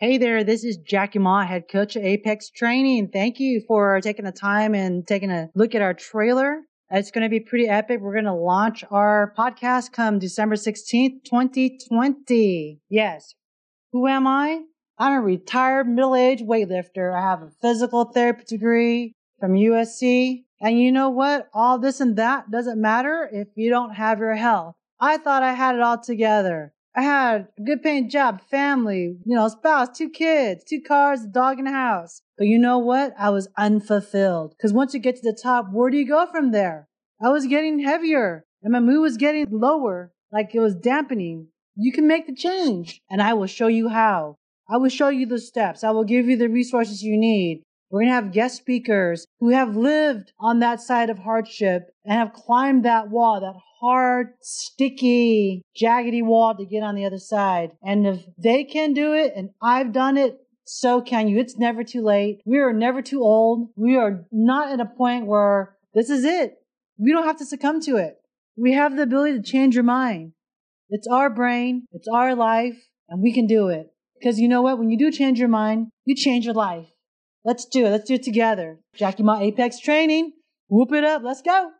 Hey there, this is Jackie Ma, head coach at Apex Training. Thank you for taking the time and taking a look at our trailer. It's going to be pretty epic. We're going to launch our podcast come December 16th, 2020. Yes. Who am I? I'm a retired middle-aged weightlifter. I have a physical therapy degree from USC. And you know what? All this and that doesn't matter if you don't have your health. I thought I had it all together. I had a good paying job, family, you know, spouse, two kids, two cars, a dog in a house. But you know what? I was unfulfilled. Cause once you get to the top, where do you go from there? I was getting heavier and my mood was getting lower, like it was dampening. You can make the change and I will show you how. I will show you the steps. I will give you the resources you need. We're going to have guest speakers who have lived on that side of hardship and have climbed that wall, that hard, sticky, jaggedy wall to get on the other side. And if they can do it and I've done it, so can you. It's never too late. We are never too old. We are not at a point where this is it. We don't have to succumb to it. We have the ability to change your mind. It's our brain. It's our life and we can do it. Because you know what? When you do change your mind, you change your life. Let's do it. Let's do it together. Jackie Ma Apex Training. Whoop it up. Let's go.